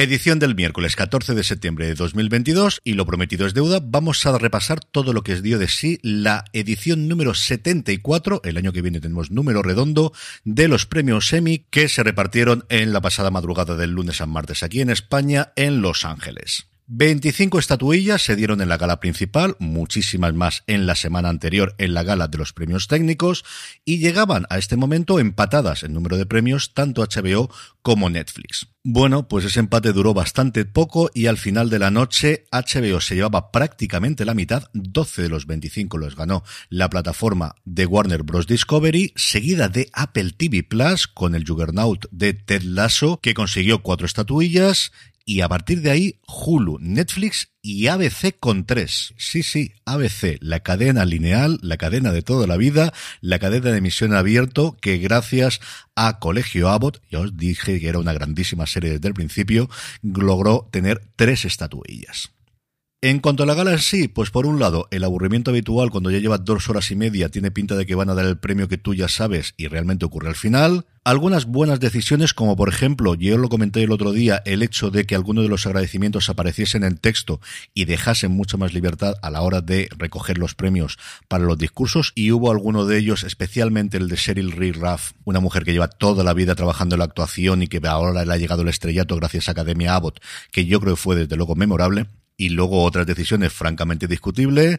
Edición del miércoles 14 de septiembre de 2022 y lo prometido es deuda. Vamos a repasar todo lo que es dio de sí la edición número 74. El año que viene tenemos número redondo de los premios Emmy que se repartieron en la pasada madrugada del lunes a martes aquí en España en Los Ángeles. 25 estatuillas se dieron en la gala principal, muchísimas más en la semana anterior en la gala de los premios técnicos, y llegaban a este momento empatadas en número de premios tanto HBO como Netflix. Bueno, pues ese empate duró bastante poco y al final de la noche HBO se llevaba prácticamente la mitad, 12 de los 25 los ganó la plataforma de Warner Bros. Discovery, seguida de Apple TV Plus con el Juggernaut de Ted Lasso, que consiguió cuatro estatuillas, y a partir de ahí Hulu, Netflix y ABC con tres. Sí, sí, ABC, la cadena lineal, la cadena de toda la vida, la cadena de emisión abierto que gracias a Colegio Abbott, ya os dije que era una grandísima serie desde el principio, logró tener tres estatuillas. En cuanto a la gala sí, pues por un lado, el aburrimiento habitual cuando ya llevas dos horas y media tiene pinta de que van a dar el premio que tú ya sabes y realmente ocurre al final. Algunas buenas decisiones, como por ejemplo, yo lo comenté el otro día, el hecho de que algunos de los agradecimientos apareciesen en texto y dejasen mucha más libertad a la hora de recoger los premios para los discursos, y hubo alguno de ellos, especialmente el de Sheryl Ree Ruff, una mujer que lleva toda la vida trabajando en la actuación y que ahora le ha llegado el estrellato gracias a Academia Abbott, que yo creo que fue desde luego memorable y luego otras decisiones francamente discutibles,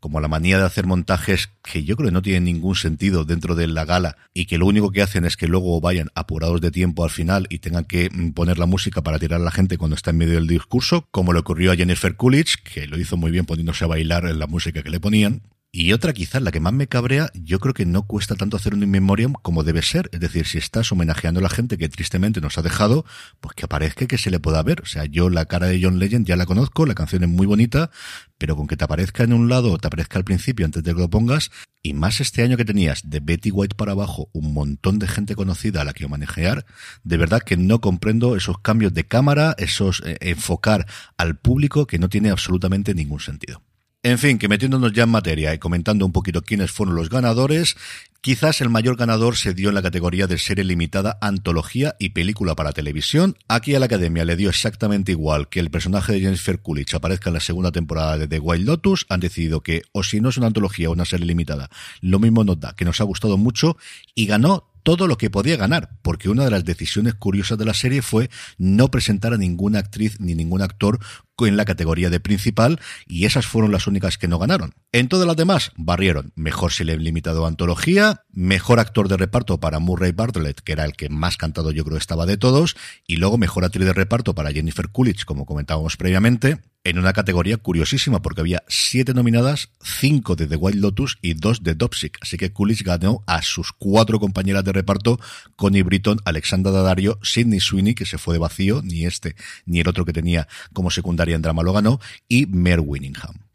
como la manía de hacer montajes que yo creo que no tienen ningún sentido dentro de la gala y que lo único que hacen es que luego vayan apurados de tiempo al final y tengan que mm, poner la música para tirar a la gente cuando está en medio del discurso, como le ocurrió a Jennifer Coolidge, que lo hizo muy bien poniéndose a bailar en la música que le ponían. Y otra, quizás la que más me cabrea, yo creo que no cuesta tanto hacer un in memoriam como debe ser. Es decir, si estás homenajeando a la gente que tristemente nos ha dejado, pues que aparezca que se le pueda ver. O sea, yo la cara de John Legend ya la conozco, la canción es muy bonita, pero con que te aparezca en un lado te aparezca al principio antes de que lo pongas, y más este año que tenías de Betty White para abajo un montón de gente conocida a la que manejar, de verdad que no comprendo esos cambios de cámara, esos eh, enfocar al público que no tiene absolutamente ningún sentido. En fin, que metiéndonos ya en materia y comentando un poquito quiénes fueron los ganadores, quizás el mayor ganador se dio en la categoría de serie limitada, antología y película para televisión. Aquí a la academia le dio exactamente igual que el personaje de Jennifer Coolidge aparezca en la segunda temporada de The Wild Lotus. Han decidido que, o si no es una antología o una serie limitada, lo mismo nos da, que nos ha gustado mucho y ganó todo lo que podía ganar, porque una de las decisiones curiosas de la serie fue no presentar a ninguna actriz ni ningún actor en la categoría de principal y esas fueron las únicas que no ganaron. En todas las demás barrieron mejor le limitado a antología, mejor actor de reparto para Murray Bartlett, que era el que más cantado yo creo estaba de todos, y luego mejor actriz de reparto para Jennifer Coolidge, como comentábamos previamente, en una categoría curiosísima porque había siete nominadas, cinco de The White Lotus y dos de Dopsic. Así que Coolidge ganó a sus cuatro compañeras de reparto, Connie Britton, Alexandra Daddario, Sidney Sweeney, que se fue de vacío, ni este ni el otro que tenía como secundaria en drama lo ganó, y Mare Winningham.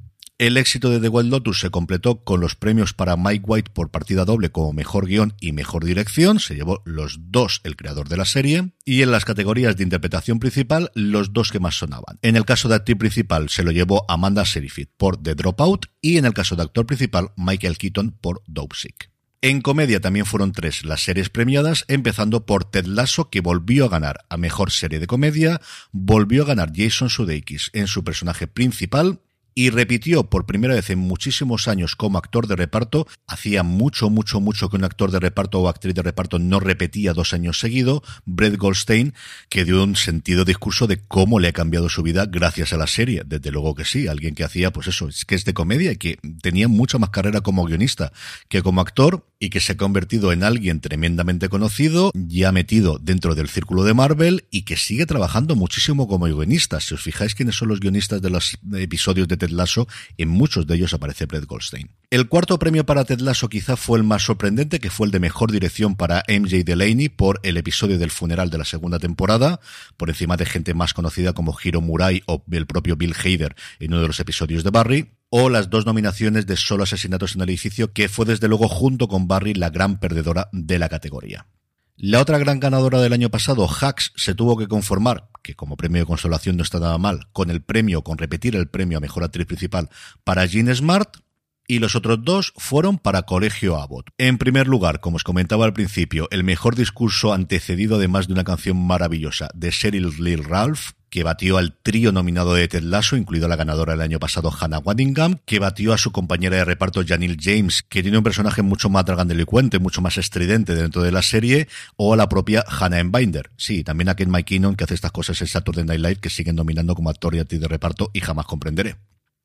El éxito de The Wild Lotus se completó con los premios para Mike White por partida doble como mejor guion y mejor dirección. Se llevó los dos el creador de la serie. Y en las categorías de interpretación principal, los dos que más sonaban. En el caso de actriz principal se lo llevó Amanda Serifit por The Dropout y en el caso de actor principal Michael Keaton por Dope Sick. En comedia también fueron tres las series premiadas, empezando por Ted Lasso, que volvió a ganar a mejor serie de comedia, volvió a ganar Jason Sudeikis en su personaje principal, y repitió por primera vez en muchísimos años como actor de reparto. Hacía mucho, mucho, mucho que un actor de reparto o actriz de reparto no repetía dos años seguidos. Brett Goldstein, que dio un sentido discurso de cómo le ha cambiado su vida gracias a la serie. Desde luego que sí, alguien que hacía, pues eso, es que es de comedia y que tenía mucha más carrera como guionista que como actor y que se ha convertido en alguien tremendamente conocido, ya metido dentro del círculo de Marvel y que sigue trabajando muchísimo como guionista. Si os fijáis quiénes son los guionistas de los episodios de Ted Lasso, en muchos de ellos aparece Brett Goldstein. El cuarto premio para Ted Lasso quizá fue el más sorprendente, que fue el de mejor dirección para MJ Delaney por el episodio del funeral de la segunda temporada, por encima de gente más conocida como Hiro Murai o el propio Bill Hader en uno de los episodios de Barry o las dos nominaciones de solo asesinatos en el edificio, que fue desde luego junto con Barry la gran perdedora de la categoría. La otra gran ganadora del año pasado, Hacks, se tuvo que conformar, que como premio de consolación no está nada mal, con el premio, con repetir el premio a mejor actriz principal para Jean Smart, y los otros dos fueron para Colegio Abbott. En primer lugar, como os comentaba al principio, el mejor discurso antecedido además de una canción maravillosa de Cheryl Lee Ralph, que batió al trío nominado de Ted Lasso, incluido la ganadora del año pasado Hannah Waddingham, que batió a su compañera de reparto Janil James, que tiene un personaje mucho más dragandelicuente, mucho más estridente dentro de la serie, o a la propia Hannah Binder. Sí, también a Ken McKinnon, que hace estas cosas en Saturday Night Live, que siguen nominando como actor y actriz de reparto y jamás comprenderé.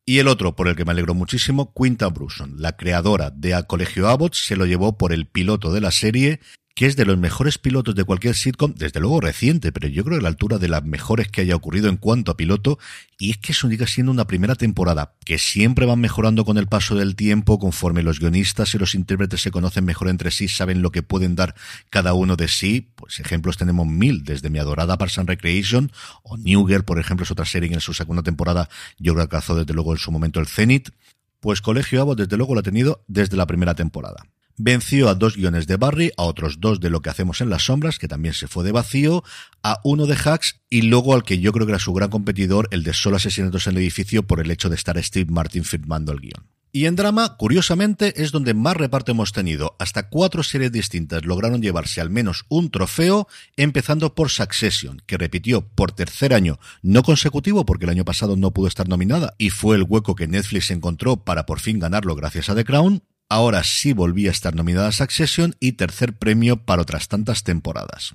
Y el otro, por el que me alegro muchísimo, Quinta Bruson, la creadora de Colegio Abbott, se lo llevó por el piloto de la serie que es de los mejores pilotos de cualquier sitcom, desde luego reciente, pero yo creo a la altura de las mejores que haya ocurrido en cuanto a piloto, y es que eso sigue siendo una primera temporada, que siempre van mejorando con el paso del tiempo, conforme los guionistas y los intérpretes se conocen mejor entre sí, saben lo que pueden dar cada uno de sí, pues ejemplos tenemos mil, desde mi adorada Parks and Recreation, o New Girl, por ejemplo, es otra serie que en su segunda temporada yo creo que alcanzó desde luego en su momento el Zenith, pues Colegio Avo desde luego lo ha tenido desde la primera temporada. Venció a dos guiones de Barry, a otros dos de Lo que hacemos en las sombras, que también se fue de vacío, a uno de Hacks y luego al que yo creo que era su gran competidor, el de Solo asesinatos en el edificio, por el hecho de estar Steve Martin firmando el guion. Y en drama, curiosamente, es donde más reparto hemos tenido. Hasta cuatro series distintas lograron llevarse al menos un trofeo, empezando por Succession, que repitió por tercer año, no consecutivo porque el año pasado no pudo estar nominada, y fue el hueco que Netflix encontró para por fin ganarlo gracias a The Crown, Ahora sí volvía a estar nominada a Succession y tercer premio para otras tantas temporadas.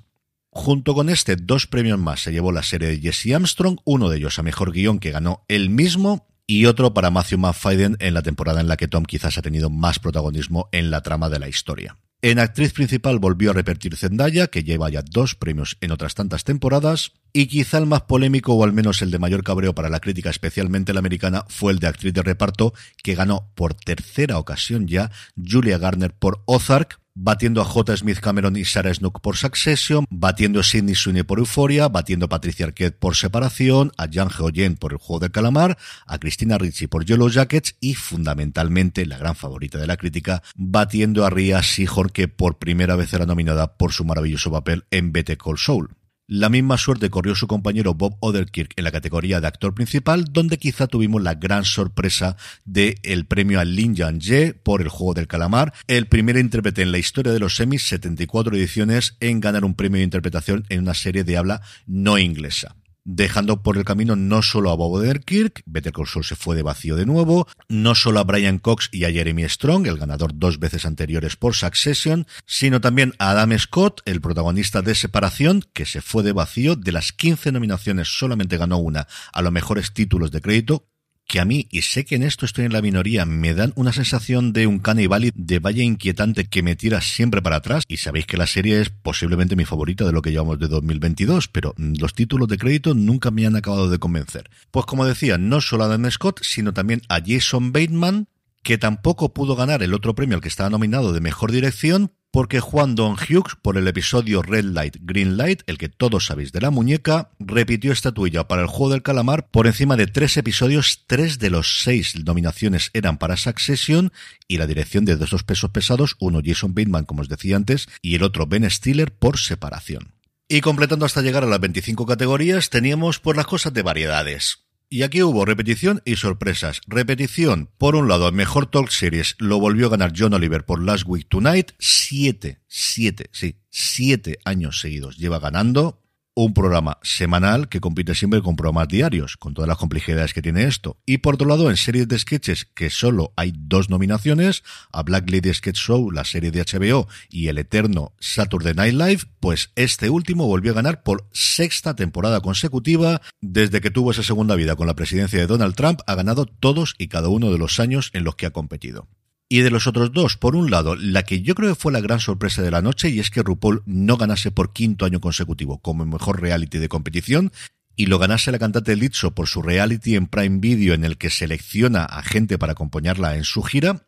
Junto con este, dos premios más se llevó la serie de Jesse Armstrong, uno de ellos a mejor guion que ganó él mismo y otro para Matthew McFadden en la temporada en la que Tom quizás ha tenido más protagonismo en la trama de la historia. En actriz principal volvió a repetir Zendaya, que lleva ya dos premios en otras tantas temporadas, y quizá el más polémico o al menos el de mayor cabreo para la crítica, especialmente la americana, fue el de actriz de reparto, que ganó por tercera ocasión ya Julia Garner por Ozark, batiendo a J. Smith Cameron y Sarah Snook por Succession, batiendo a Sidney Sweeney por Euphoria, batiendo a Patricia Arquette por Separación, a Jan Geoyen por El Juego del Calamar, a Christina Ricci por Yellow Jackets y, fundamentalmente, la gran favorita de la crítica, batiendo a Ria Seahorn que por primera vez era nominada por su maravilloso papel en Better Call Saul. La misma suerte corrió su compañero Bob Oderkirk en la categoría de actor principal, donde quizá tuvimos la gran sorpresa del el premio a Lin Yang por El Juego del Calamar, el primer intérprete en la historia de los semis, 74 ediciones, en ganar un premio de interpretación en una serie de habla no inglesa dejando por el camino no solo a Bob Odenkirk, Better Call Saul se fue de vacío de nuevo, no solo a Brian Cox y a Jeremy Strong, el ganador dos veces anteriores por Succession, sino también a Adam Scott, el protagonista de Separación, que se fue de vacío, de las 15 nominaciones solamente ganó una a los mejores títulos de crédito, que a mí, y sé que en esto estoy en la minoría, me dan una sensación de un Canny de valle inquietante que me tira siempre para atrás. Y sabéis que la serie es posiblemente mi favorita de lo que llevamos de 2022, pero los títulos de crédito nunca me han acabado de convencer. Pues como decía, no solo a Dan Scott, sino también a Jason Bateman, que tampoco pudo ganar el otro premio al que estaba nominado de mejor dirección, porque Juan Don Hughes, por el episodio Red Light, Green Light, el que todos sabéis de la muñeca, repitió estatuilla para el juego del calamar por encima de tres episodios, tres de los seis nominaciones eran para Succession y la dirección de dos pesos pesados, uno Jason Bateman, como os decía antes, y el otro Ben Stiller por separación. Y completando hasta llegar a las 25 categorías, teníamos por las cosas de variedades. Y aquí hubo repetición y sorpresas. Repetición, por un lado, mejor talk series lo volvió a ganar John Oliver por Last Week Tonight. Siete, siete, sí, siete años seguidos lleva ganando un programa semanal que compite siempre con programas diarios, con todas las complejidades que tiene esto. Y por otro lado, en series de sketches, que solo hay dos nominaciones, a Black Lady Sketch Show, la serie de HBO, y el eterno Saturday Night Live, pues este último volvió a ganar por sexta temporada consecutiva. Desde que tuvo esa segunda vida con la presidencia de Donald Trump, ha ganado todos y cada uno de los años en los que ha competido. Y de los otros dos, por un lado, la que yo creo que fue la gran sorpresa de la noche y es que RuPaul no ganase por quinto año consecutivo como mejor reality de competición y lo ganase la cantante Lizzo por su reality en Prime Video en el que selecciona a gente para acompañarla en su gira.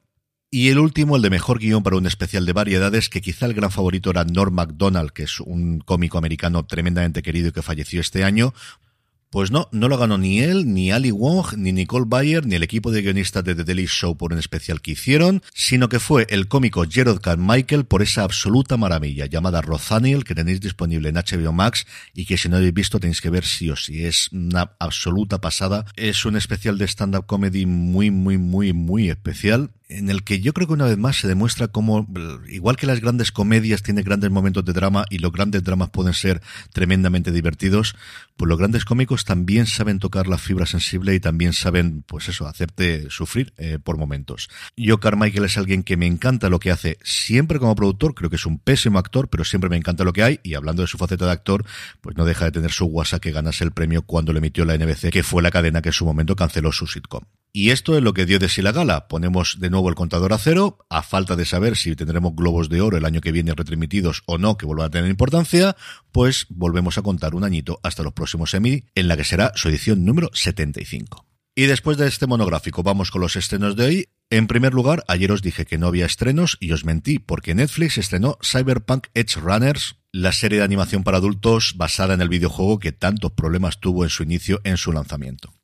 Y el último, el de mejor guion para un especial de variedades, que quizá el gran favorito era Norm MacDonald, que es un cómico americano tremendamente querido y que falleció este año, Pues no, no lo ganó ni él, ni Ali Wong, ni Nicole Bayer, ni el equipo de guionistas de The Daily Show por un especial que hicieron, sino que fue el cómico Gerald Carmichael por esa absoluta maravilla llamada Rothaniel que tenéis disponible en HBO Max y que si no habéis visto tenéis que ver sí o sí. Es una absoluta pasada. Es un especial de stand-up comedy muy, muy, muy, muy especial en el que yo creo que una vez más se demuestra cómo, igual que las grandes comedias tienen grandes momentos de drama y los grandes dramas pueden ser tremendamente divertidos, pues los grandes cómicos también saben tocar la fibra sensible y también saben, pues eso, hacerte sufrir eh, por momentos. Yo, Carmichael, es alguien que me encanta lo que hace siempre como productor, creo que es un pésimo actor, pero siempre me encanta lo que hay, y hablando de su faceta de actor, pues no deja de tener su WhatsApp que ganase el premio cuando le emitió la NBC, que fue la cadena que en su momento canceló su sitcom. Y esto es lo que dio de sí la gala. Ponemos de nuevo el contador a cero, a falta de saber si tendremos globos de oro el año que viene retransmitidos o no, que vuelvan a tener importancia, pues volvemos a contar un añito hasta los próximos Emmy, en la que será su edición número 75. Y después de este monográfico vamos con los estrenos de hoy. En primer lugar, ayer os dije que no había estrenos y os mentí porque Netflix estrenó Cyberpunk Edge Runners, la serie de animación para adultos basada en el videojuego que tantos problemas tuvo en su inicio en su lanzamiento.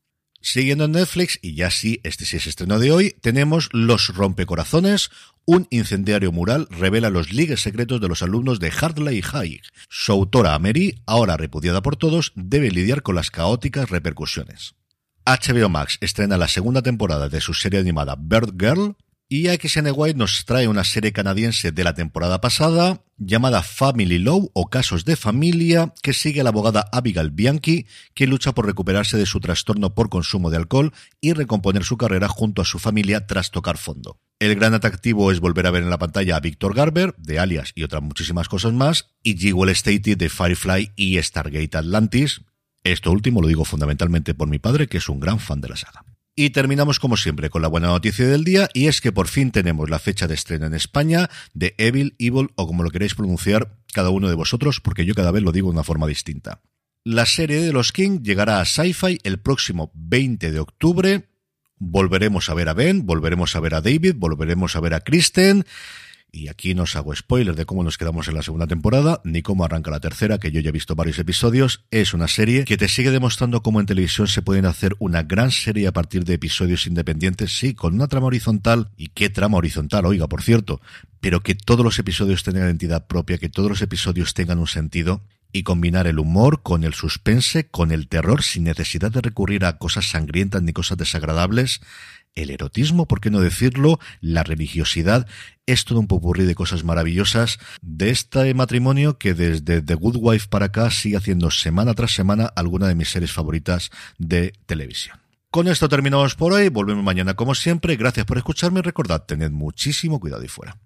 Siguiendo en Netflix, y ya sí, este sí es estreno de hoy, tenemos Los Rompecorazones, un incendiario mural revela los ligues secretos de los alumnos de Hardley High. Su autora, Mary, ahora repudiada por todos, debe lidiar con las caóticas repercusiones. HBO Max estrena la segunda temporada de su serie animada Bird Girl, y XN White nos trae una serie canadiense de la temporada pasada llamada Family Law o Casos de Familia que sigue a la abogada Abigail Bianchi que lucha por recuperarse de su trastorno por consumo de alcohol y recomponer su carrera junto a su familia tras tocar fondo. El gran atractivo es volver a ver en la pantalla a Victor Garber, de Alias y otras muchísimas cosas más, y Jewel Stacy de Firefly y Stargate Atlantis. Esto último lo digo fundamentalmente por mi padre, que es un gran fan de la saga. Y terminamos como siempre con la buena noticia del día y es que por fin tenemos la fecha de estreno en España de Evil, Evil o como lo queréis pronunciar cada uno de vosotros porque yo cada vez lo digo de una forma distinta. La serie de los King llegará a Sci-Fi el próximo 20 de octubre. Volveremos a ver a Ben, volveremos a ver a David, volveremos a ver a Kristen y aquí no os hago spoilers de cómo nos quedamos en la segunda temporada, ni cómo arranca la tercera, que yo ya he visto varios episodios. Es una serie que te sigue demostrando cómo en televisión se pueden hacer una gran serie a partir de episodios independientes, sí, con una trama horizontal. ¿Y qué trama horizontal? Oiga, por cierto. Pero que todos los episodios tengan identidad propia, que todos los episodios tengan un sentido y combinar el humor con el suspense, con el terror, sin necesidad de recurrir a cosas sangrientas ni cosas desagradables, el erotismo, por qué no decirlo, la religiosidad, es todo un popurrí de cosas maravillosas de este matrimonio que desde The Good Wife para acá sigue haciendo semana tras semana alguna de mis series favoritas de televisión. Con esto terminamos por hoy, volvemos mañana como siempre, gracias por escucharme. Y recordad, tened muchísimo cuidado y fuera.